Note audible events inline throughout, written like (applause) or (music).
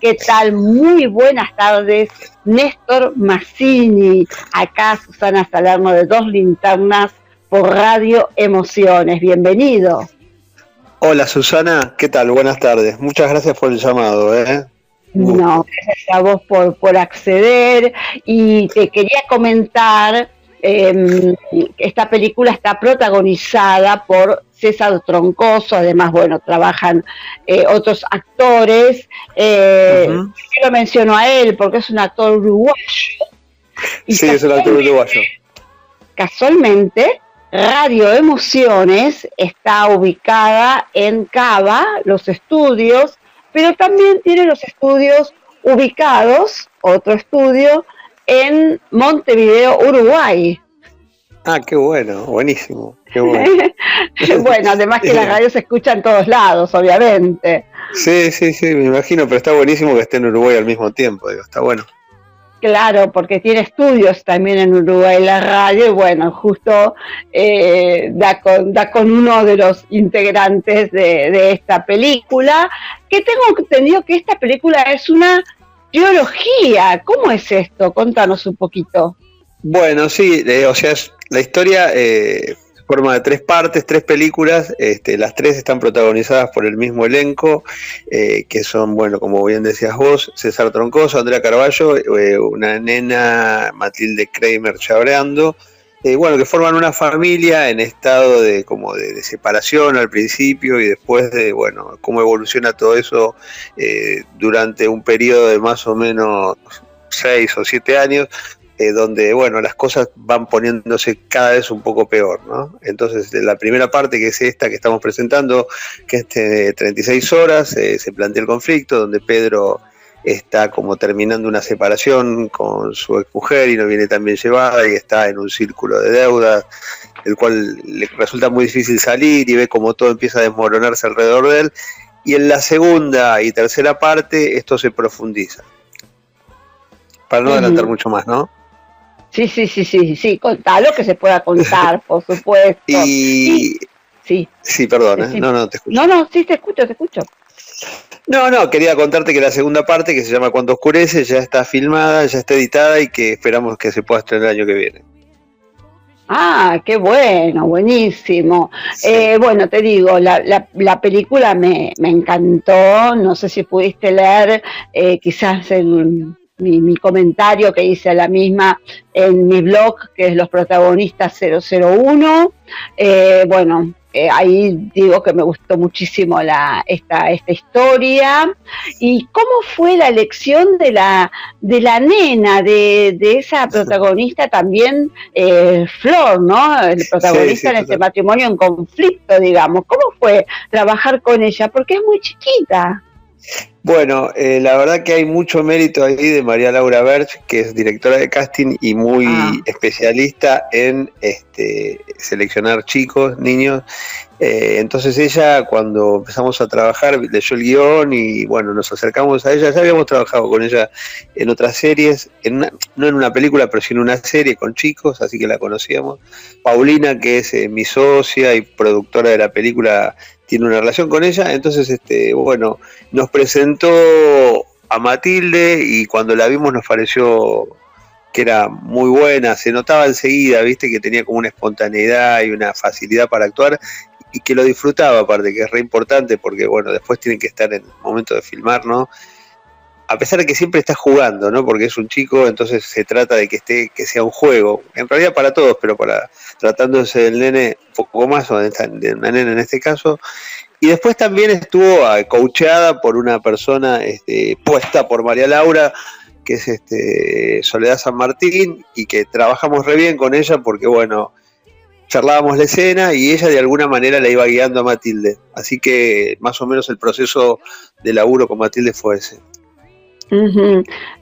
¿Qué tal? Muy buenas tardes. Néstor Massini, acá Susana Salerno de Dos Linternas por Radio Emociones. Bienvenido. Hola Susana, ¿qué tal? Buenas tardes. Muchas gracias por el llamado. ¿eh? No, gracias a vos por, por acceder y te quería comentar eh, esta película está protagonizada por César Troncoso, además, bueno, trabajan eh, otros actores. Eh, Yo lo menciono a él porque es un actor uruguayo. sí, es un actor uruguayo. Casualmente, Radio Emociones está ubicada en Cava, los estudios, pero también tiene los estudios ubicados, otro estudio, en Montevideo, Uruguay. Ah, qué bueno, buenísimo. (laughs) Bueno. además que la radio se escucha en todos lados, obviamente. Sí, sí, sí, me imagino, pero está buenísimo que esté en Uruguay al mismo tiempo, digo, está bueno. Claro, porque tiene estudios también en Uruguay la radio y bueno, justo eh, da, con, da con uno de los integrantes de, de esta película, que tengo entendido que esta película es una biología. ¿Cómo es esto? Contanos un poquito. Bueno, sí, eh, o sea, la historia eh, forma de tres partes, tres películas. Este, las tres están protagonizadas por el mismo elenco, eh, que son, bueno, como bien decías vos, César Troncoso, Andrea Carballo, eh, una nena, Matilde Kramer chabreando, eh, bueno, que forman una familia en estado de como de, separación al principio y después de, bueno, cómo evoluciona todo eso eh, durante un periodo de más o menos seis o siete años, eh, donde, bueno, las cosas van poniéndose cada vez un poco peor, ¿no? Entonces, la primera parte, que es esta que estamos presentando, que es de 36 horas, se plantea el conflicto, donde Pedro está como terminando una separación con su ex mujer y no viene tan bien llevada y está en un círculo de deudas, el cual le resulta muy difícil salir y ve como todo empieza a desmoronarse alrededor de él. Y en la segunda y tercera parte esto se profundiza. Para no adelantar mucho más, ¿no? Sí, sí, sí, sí, sí, contá lo que se pueda contar, (laughs) por supuesto. Y... Sí, sí, perdón, ¿eh? no, no, te escucho. No, no, sí, te escucho, te escucho. No, no, quería contarte que la segunda parte, que se llama Cuando Oscurece, ya está filmada, ya está editada y que esperamos que se pueda estrenar el año que viene. Ah, qué bueno, buenísimo. Eh, bueno, te digo, la, la, película me, me, encantó, no sé si pudiste leer eh, quizás el, mi, mi, comentario que hice a la misma en mi blog, que es Los Protagonistas 001. Eh, bueno, eh, ahí digo que me gustó muchísimo la, esta, esta historia. ¿Y cómo fue la elección de la, de la nena, de, de esa protagonista también, eh, Flor, ¿no? El protagonista en este matrimonio en conflicto, digamos. ¿Cómo fue trabajar con ella? Porque es muy chiquita. Bueno, eh, la verdad que hay mucho mérito ahí de María Laura Berch, que es directora de casting y muy ah. especialista en este, seleccionar chicos, niños. Eh, entonces ella, cuando empezamos a trabajar, leyó el guion y bueno, nos acercamos a ella. Ya habíamos trabajado con ella en otras series, en no en una película, pero sí en una serie con chicos, así que la conocíamos. Paulina, que es eh, mi socia y productora de la película, tiene una relación con ella, entonces, este, bueno, nos presentó a Matilde y cuando la vimos nos pareció que era muy buena, se notaba enseguida, viste, que tenía como una espontaneidad y una facilidad para actuar y que lo disfrutaba, aparte, que es re importante porque, bueno, después tienen que estar en el momento de filmar, ¿no? A pesar de que siempre está jugando, ¿no? Porque es un chico, entonces se trata de que esté, que sea un juego. En realidad para todos, pero para tratándose del nene un poco más, o de una nena en este caso. Y después también estuvo ah, coacheada por una persona este, puesta por María Laura, que es este, Soledad San Martín, y que trabajamos re bien con ella porque, bueno, charlábamos la escena y ella de alguna manera la iba guiando a Matilde. Así que más o menos el proceso de laburo con Matilde fue ese.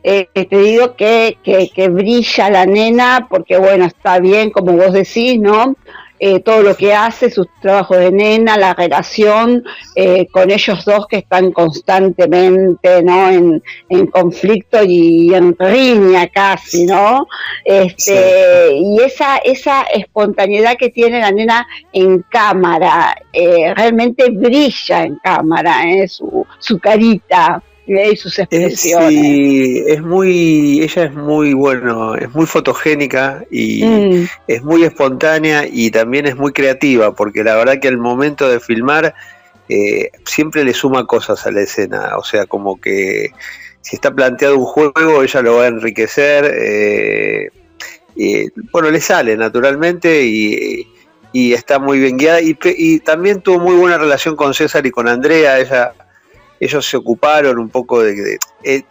Eh, te digo que, que, brilla la nena porque, bueno, está bien, como vos decís, ¿no? Eh, todo lo que hace, su trabajo de nena, la relación eh, con ellos dos que están constantemente, ¿no? En, conflicto y en riña casi, ¿no? Este, Y esa, esa espontaneidad que tiene la nena en cámara, realmente brilla en cámara, su, su carita y sus expresiones. Sí, es muy, ella es muy, bueno, es muy fotogénica y mm. es muy espontánea y también es muy creativa, porque la verdad que al momento de filmar eh, siempre le suma cosas a la escena, o sea, como que si está planteado un juego, ella lo va a enriquecer, eh, y, bueno, le sale naturalmente y, está muy bien guiada y, también tuvo muy buena relación con César y con Andrea, ella, ellos se ocuparon un poco de... Eh,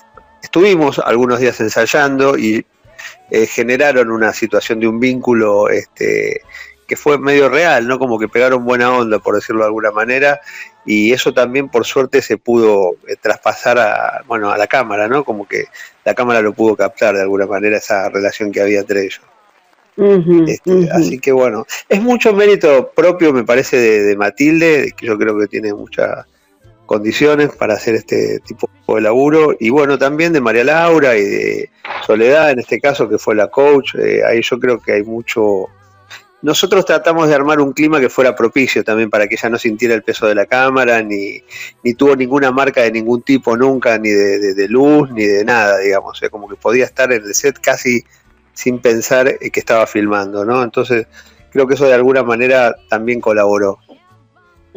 estuvimos algunos días ensayando y generaron una situación de un vínculo este, que fue medio real, ¿no? Como que pegaron buena onda, por decirlo de alguna manera, y eso también por suerte se pudo eh, traspasar a, bueno, a la cámara, ¿no? Como que la cámara lo pudo captar de alguna manera esa relación que había entre ellos. Este, así que bueno, es mucho mérito propio, me parece, de, Matilde, que yo creo que tiene muchas condiciones para hacer este tipo de laburo, y bueno, también de María Laura y de Soledad, en este caso, que fue la coach, eh, ahí yo creo que hay mucho nosotros tratamos de armar un clima que fuera propicio también para que ella no sintiera el peso de la cámara, ni, ni tuvo ninguna marca de ningún tipo nunca, ni de, luz, ni de nada, digamos. O como que podía estar en el set casi sin pensar que estaba filmando, ¿no? Entonces, creo que eso de alguna manera también colaboró.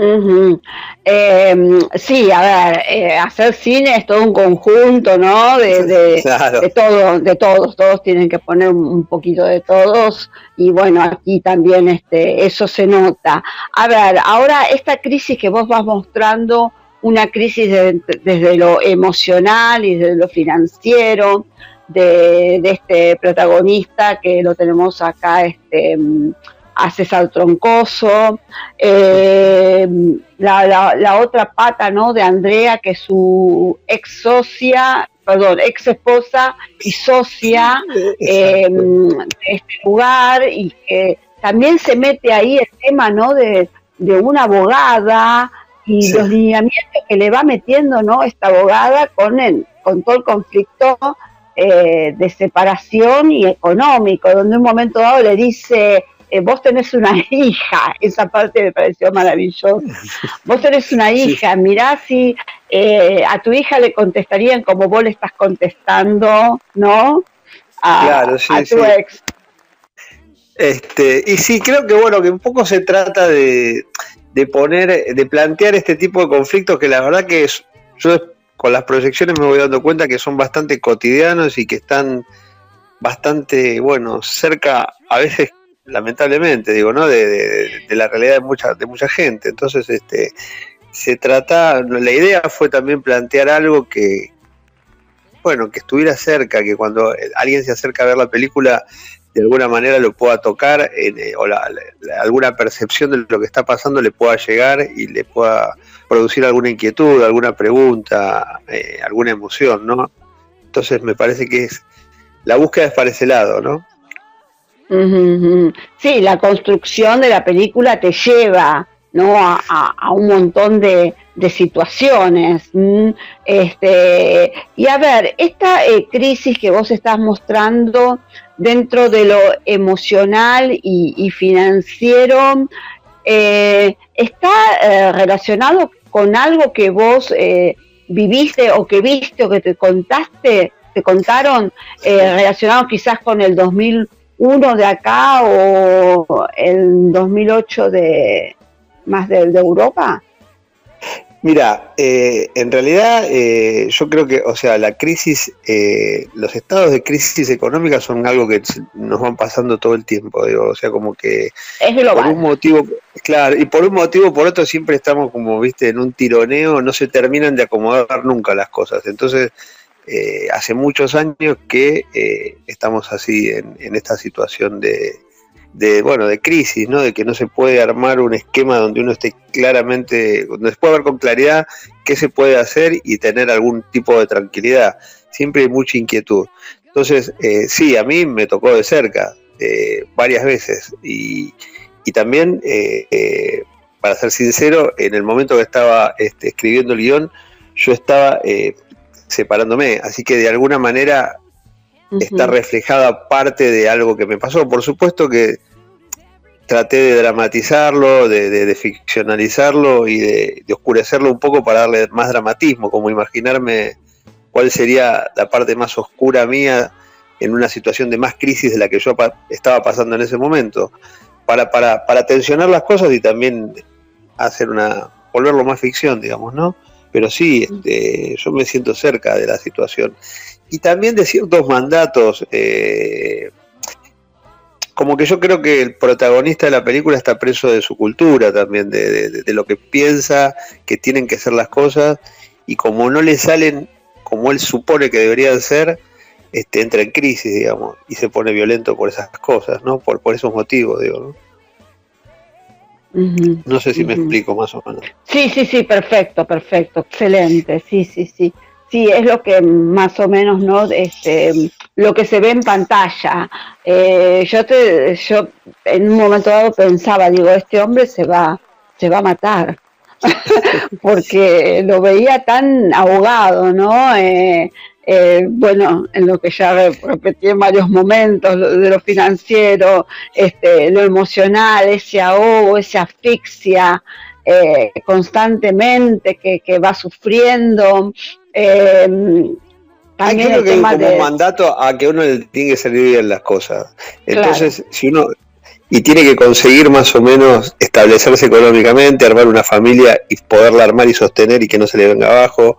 Em, sí, a ver, eh, hacer cine es todo un conjunto, ¿no? De, de, todo, de todos, todos tienen que poner un poquito de todos y bueno, aquí también este, eso se nota. A ver, ahora esta crisis que vos vas mostrando, una crisis desde lo emocional y desde lo financiero, de, de, este protagonista que lo tenemos acá, este a César Troncoso, eh, la, otra pata ¿no? de Andrea, que es su ex socia, perdón, ex esposa y socia eh, de este lugar, y que también se mete ahí el tema ¿no? de, una abogada y los lineamientos que le va metiendo ¿no? esta abogada con, el, con todo el conflicto eh, de separación y económico, donde en un momento dado le dice eh, vos tenés una (laughs) hija, esa parte me pareció maravillosa. Vos tenés una hija, mirá si eh, a tu hija le contestarían como vos le estás contestando, ¿no? A, claro, sí, a tu ex. Este, y sí, creo que bueno, que un poco se trata de, de poner, de plantear este tipo de conflictos que la verdad que es, yo con las proyecciones me voy dando cuenta que son bastante cotidianos y que están bastante, bueno, cerca a veces lamentablemente, digo, ¿no? De, la realidad de mucha, de mucha gente. Entonces, este, se trata, la idea fue también plantear algo que, bueno, que estuviera cerca, que cuando alguien se acerca a ver la película, de alguna manera lo pueda tocar, eh, o alguna percepción de lo que está pasando le pueda llegar y le pueda producir alguna inquietud, alguna pregunta, eh, alguna emoción, ¿no? Entonces me parece que es, la búsqueda es para ese lado, ¿no? Sí, la construcción de la película te lleva ¿no? a, un montón de, situaciones. Este, y a ver, esta eh, crisis que vos estás mostrando dentro de lo emocional y, financiero, eh, ¿está eh, relacionado con algo que vos viviste o que viste o que te contaste, te contaron relacionado quizás con el 2000? Uno de acá o el 2008 de más de, Europa? Mira, eh, en realidad eh, yo creo que, o sea, la crisis, eh, los estados de crisis económica son algo que nos van pasando todo el tiempo, digo, o sea, como que es global. por un motivo, claro, y por un motivo por otro siempre estamos como, viste, en un tironeo, no se terminan de acomodar nunca las cosas, entonces eh, hace muchos años que eh, estamos así en, esta situación de, bueno de crisis, ¿no? De que no se puede armar un esquema donde uno esté claramente, donde se pueda ver con claridad qué se puede hacer y tener algún tipo de tranquilidad. Siempre hay mucha inquietud. Entonces, eh, sí, a mí me tocó de cerca varias veces y, también, para ser sincero, en el momento que estaba este, escribiendo el guion, yo estaba separándome. Así que de alguna manera está reflejada parte de algo que me pasó. Por supuesto que traté de dramatizarlo, de, ficcionalizarlo y de, oscurecerlo un poco para darle más dramatismo, como imaginarme cuál sería la parte más oscura mía en una situación de más crisis de la que yo estaba pasando en ese momento, para, para, para tensionar las cosas y también hacer una, volverlo más ficción, digamos, ¿no? Pero sí, este, yo me siento cerca de la situación. Y también de ciertos mandatos, eh, como que yo creo que el protagonista de la película está preso de su cultura también, de, de, lo que piensa que tienen que ser las cosas, y como no le salen como él supone que deberían ser, este, entra en crisis, digamos, y se pone violento por esas cosas, ¿no? Por, por esos motivos, digo, ¿no? No sé si me explico más o menos. Sí, sí, sí, perfecto, perfecto, excelente, sí, sí, sí. Sí, es lo que más o menos, ¿no? Este, lo que se ve en pantalla. Eh, yo te, yo en un momento dado pensaba, digo, este hombre se va, se va a matar, (laughs) porque lo veía tan ahogado, ¿no? Eh, eh, bueno, en lo que ya repetí en varios momentos, de lo financiero, este, lo emocional, ese ahogo, esa asfixia eh, constantemente que, va sufriendo. Eh, también Hay que como mandato a que uno le tiene que salir bien las cosas. Entonces, si uno y tiene que conseguir más o menos establecerse económicamente, armar una familia y poderla armar y sostener y que no se le venga abajo,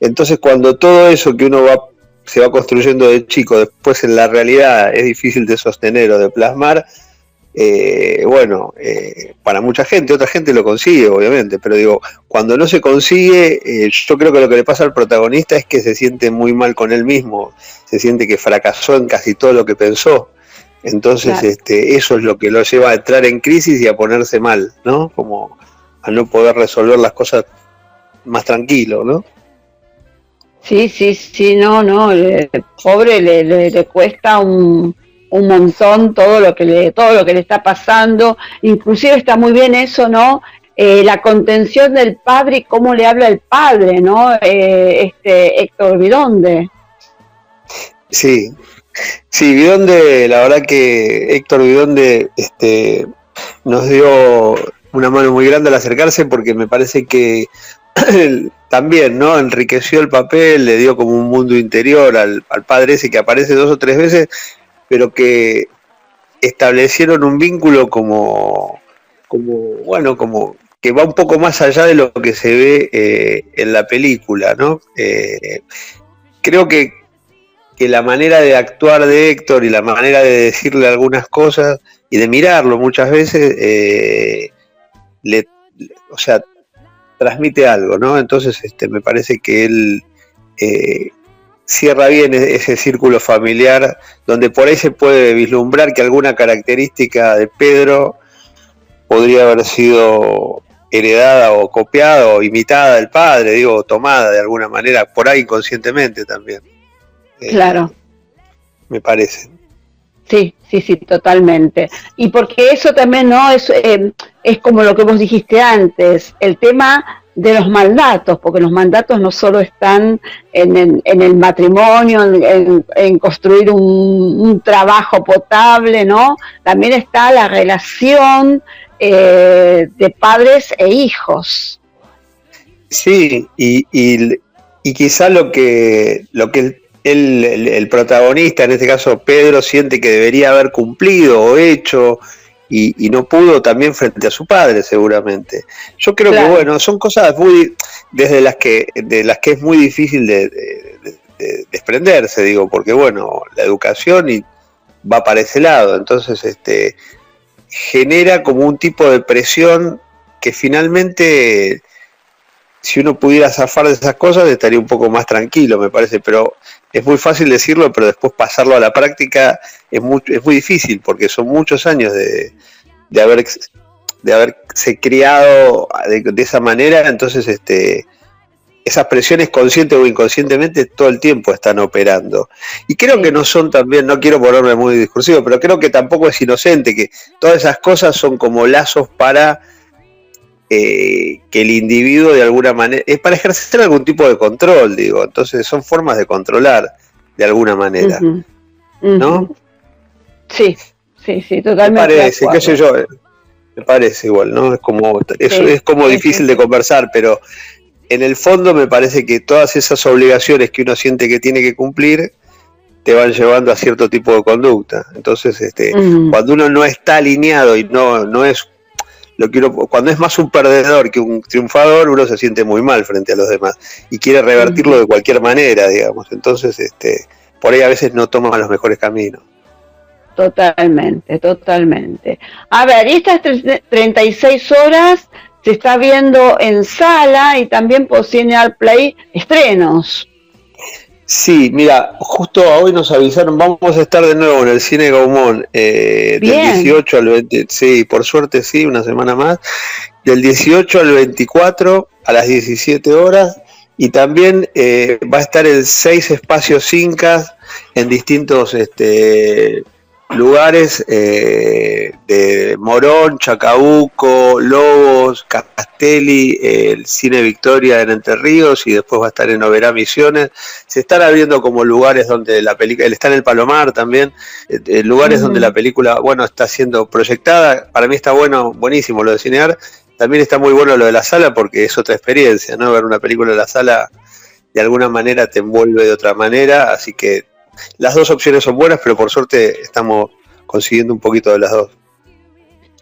entonces cuando todo eso que uno va se va construyendo de chico, después en la realidad es difícil de sostener o de plasmar, eh, bueno, eh, para mucha gente, otra gente lo consigue, obviamente, pero digo, cuando no se consigue, eh, yo creo que lo que le pasa al protagonista es que se siente muy mal con él mismo, se siente que fracasó en casi todo lo que pensó. Entonces, este, eso es lo que lo lleva a entrar en crisis y a ponerse mal, ¿no? Como a no poder resolver las cosas más tranquilo, ¿no? Sí, sí, sí, no, no, pobre le, le, cuesta un, un, montón todo lo que le todo lo que le está pasando, inclusive está muy bien eso, ¿no? Eh, la contención del padre y cómo le habla el padre, ¿no? Eh, este Héctor Vidonde. Sí, sí, Vidonde, la verdad que Héctor Vidonde este, nos dio una mano muy grande al acercarse porque me parece que (clears throat) también, ¿no? Enriqueció el papel, le dio como un mundo interior al, padre ese que aparece dos o tres veces, pero que establecieron un vínculo como, como bueno, como que va un poco más allá de lo que se ve eh, en la película, ¿no? Eh, creo que, que, la manera de actuar de Héctor y la manera de decirle algunas cosas y de mirarlo muchas veces, eh, le, o sea, transmite algo, ¿no? Entonces, este, me parece que él eh, cierra bien e-, ese círculo familiar, donde por ahí se puede vislumbrar que alguna característica de Pedro podría haber sido heredada o copiada o imitada del padre, digo, tomada de alguna manera, por ahí inconscientemente también. Eh, claro. Me parece. Sí, sí, sí, totalmente. Y porque eso también, ¿no? Es, eh, es como lo que vos dijiste antes, el tema de los mandatos, porque los mandatos no solo están en, el matrimonio, en, construir un, trabajo potable, ¿no? También está la relación eh, de padres e hijos. Sí, y, y, quizá lo que, lo que el, protagonista, en este caso Pedro, siente que debería haber cumplido o hecho y, no pudo también frente a su padre, seguramente. Yo creo que, bueno, son cosas muy, desde las que, de las que es muy difícil de, desprenderse, digo, porque, bueno, la educación y va para ese lado, entonces, este, genera como un tipo de presión que finalmente si uno pudiera zafar de esas cosas estaría un poco más tranquilo, me parece, pero es muy fácil decirlo, pero después pasarlo a la práctica es muy, es muy difícil, porque son muchos años de, de, haber, de haberse criado de, esa manera, entonces este, esas presiones consciente o inconscientemente todo el tiempo están operando. Y creo que no son también, no quiero ponerme muy discursivo, pero creo que tampoco es inocente, que todas esas cosas son como lazos para eh, que el individuo de alguna manera, es para ejercer algún tipo de control, digo, entonces son formas de controlar de alguna manera, ¿no? Sí, sí, sí, totalmente. Me parece, qué sé yo, me parece igual, ¿no? Es como, es, es como difícil de conversar, pero en el fondo me parece que todas esas obligaciones que uno siente que tiene que cumplir te van llevando a cierto tipo de conducta. Entonces, este, mm. cuando uno no está alineado y no, no es lo quiero, cuando es más un perdedor que un triunfador, uno se siente muy mal frente a los demás y quiere revertirlo de cualquier manera, digamos. Entonces, este, por ahí a veces no toma los mejores caminos. Totalmente, totalmente. A ver, estas 36 horas se está viendo en sala y también por Cine Play estrenos. Sí, mira, justo hoy nos avisaron, vamos a estar de nuevo en el Cine Gaumont eh, del 18 al 20, sí, por suerte sí, una semana más, del 18 al 24 a las 17 horas y también eh, va a estar en seis espacios incas en distintos este, lugares eh, de Morón, Chacabuco, Lobos, Castelli, el Cine Victoria en Entre Ríos y después va a estar en Oberá Misiones. Se están abriendo como lugares donde la película, está en el Palomar también, eh, lugares donde la película, bueno, está siendo proyectada. Para mí está bueno, buenísimo lo de cinear. También está muy bueno lo de la sala porque es otra experiencia, ¿no? Ver una película en la sala de alguna manera te envuelve de otra manera, así que las dos opciones son buenas, pero por suerte estamos consiguiendo un poquito de las dos.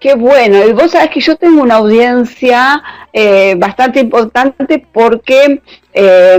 Qué bueno, y vos sabés que yo tengo una audiencia eh, bastante importante porque, eh,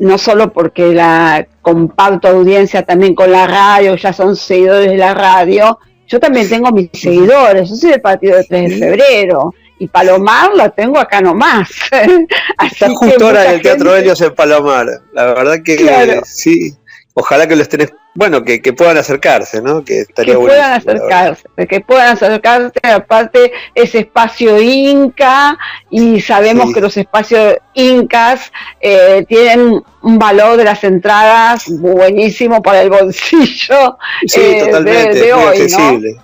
no solo porque la comparto audiencia también con la radio, ya son seguidores de la radio, yo también tengo mis seguidores, yo soy del partido de 3 de febrero, y Palomar la tengo acá nomás. (laughs) Está justo ahora en el Teatro Helios en Palomar, la verdad que sí, ojalá que lo estén, bueno, que, puedan acercarse, ¿no? Que, estaría que puedan acercarse, que puedan acercarse, aparte ese espacio inca, y sabemos que los espacios incas eh, tienen un valor de las entradas buenísimo para el bolsillo sí, eh, totalmente, de, hoy, accesible.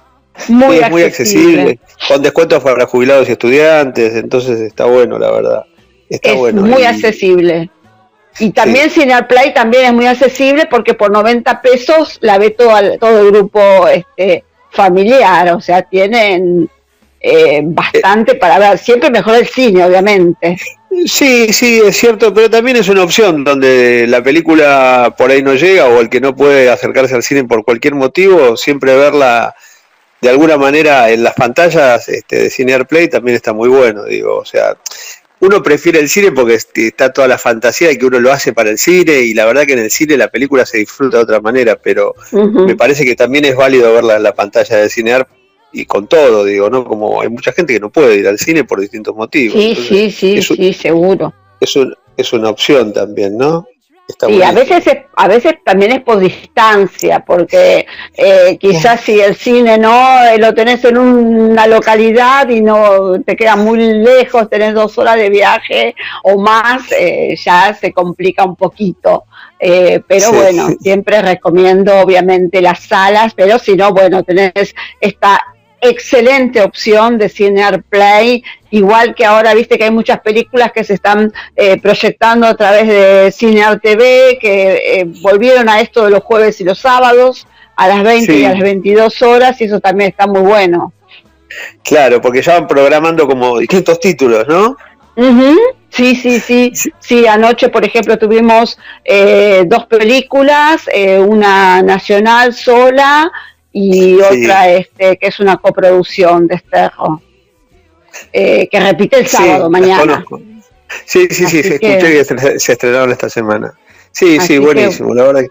Muy, muy accesible, con descuentos para jubilados y estudiantes, entonces está bueno, la verdad. Está es bueno. Muy accesible. Y también sí. Play también es muy accesible porque por 90 pesos la ve todo, todo el grupo este, familiar, o sea, tienen eh, bastante para ver, siempre mejor el cine, obviamente. Sí, sí, es cierto, pero también es una opción donde la película por ahí no llega o el que no puede acercarse al cine por cualquier motivo, siempre verla de alguna manera en las pantallas este, de Cinear Play también está muy bueno, digo, o sea, uno prefiere el cine porque está toda la fantasía de que uno lo hace para el cine y la verdad que en el cine la película se disfruta de otra manera, pero me parece que también es válido verla en la pantalla de cinear y con todo, digo, ¿no? Como hay mucha gente que no puede ir al cine por distintos motivos. Sí, sí, sí, sí, seguro. Es, es una opción también, ¿no? Y a veces, a veces también es por distancia, porque eh, quizás si el cine no eh, lo tenés en una localidad y no te queda muy lejos, tenés dos horas de viaje o más, eh, ya se complica un poquito. pero bueno, siempre recomiendo obviamente las salas, pero si no, bueno, tenés esta excelente opción de Cine Play, igual que ahora viste que hay muchas películas que se están eh, proyectando a través de Cine TV, que eh, volvieron a esto de los jueves y los sábados, a las 20 y a las 22 horas, y eso también está muy bueno. Claro, porque ya van programando como distintos títulos, ¿no? Sí, sí, sí, sí. anoche, por ejemplo, tuvimos eh, dos películas, una nacional sola y otra este que es una coproducción de Esterro, eh, que repite el sábado, mañana. Sí, sí, sí, se escuché que se, estrenaron esta semana. Sí, sí, buenísimo, la verdad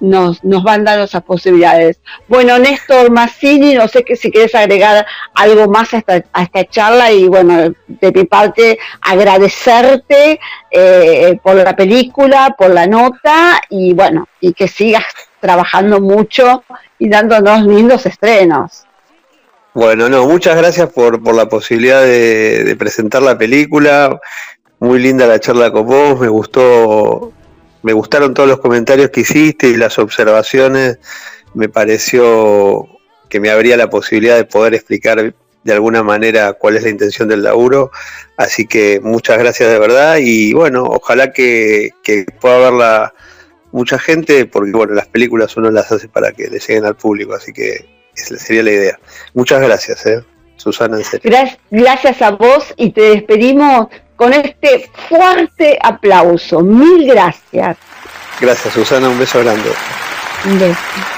nos, nos van dando esas posibilidades. Bueno, Néstor Massini, no sé que si quieres agregar algo más a esta, a esta charla y bueno, de mi parte agradecerte eh, por la película, por la nota y bueno, y que sigas trabajando mucho y dándonos lindos estrenos. Bueno, no, muchas gracias por, por la posibilidad de, presentar la película. Muy linda la charla con vos, me gustó, me gustaron todos los comentarios que hiciste y las observaciones. Me pareció que me habría la posibilidad de poder explicar de alguna manera cuál es la intención del laburo. Así que muchas gracias de verdad y bueno, ojalá que, que pueda verla mucha gente, porque bueno, las películas uno las hace para que le lleguen al público, así que esa sería la idea. Muchas gracias, ¿eh? Susana, en serio. Gracias, a vos y te despedimos con este fuerte aplauso. Mil gracias. Gracias, Susana. Un beso grande. Un beso.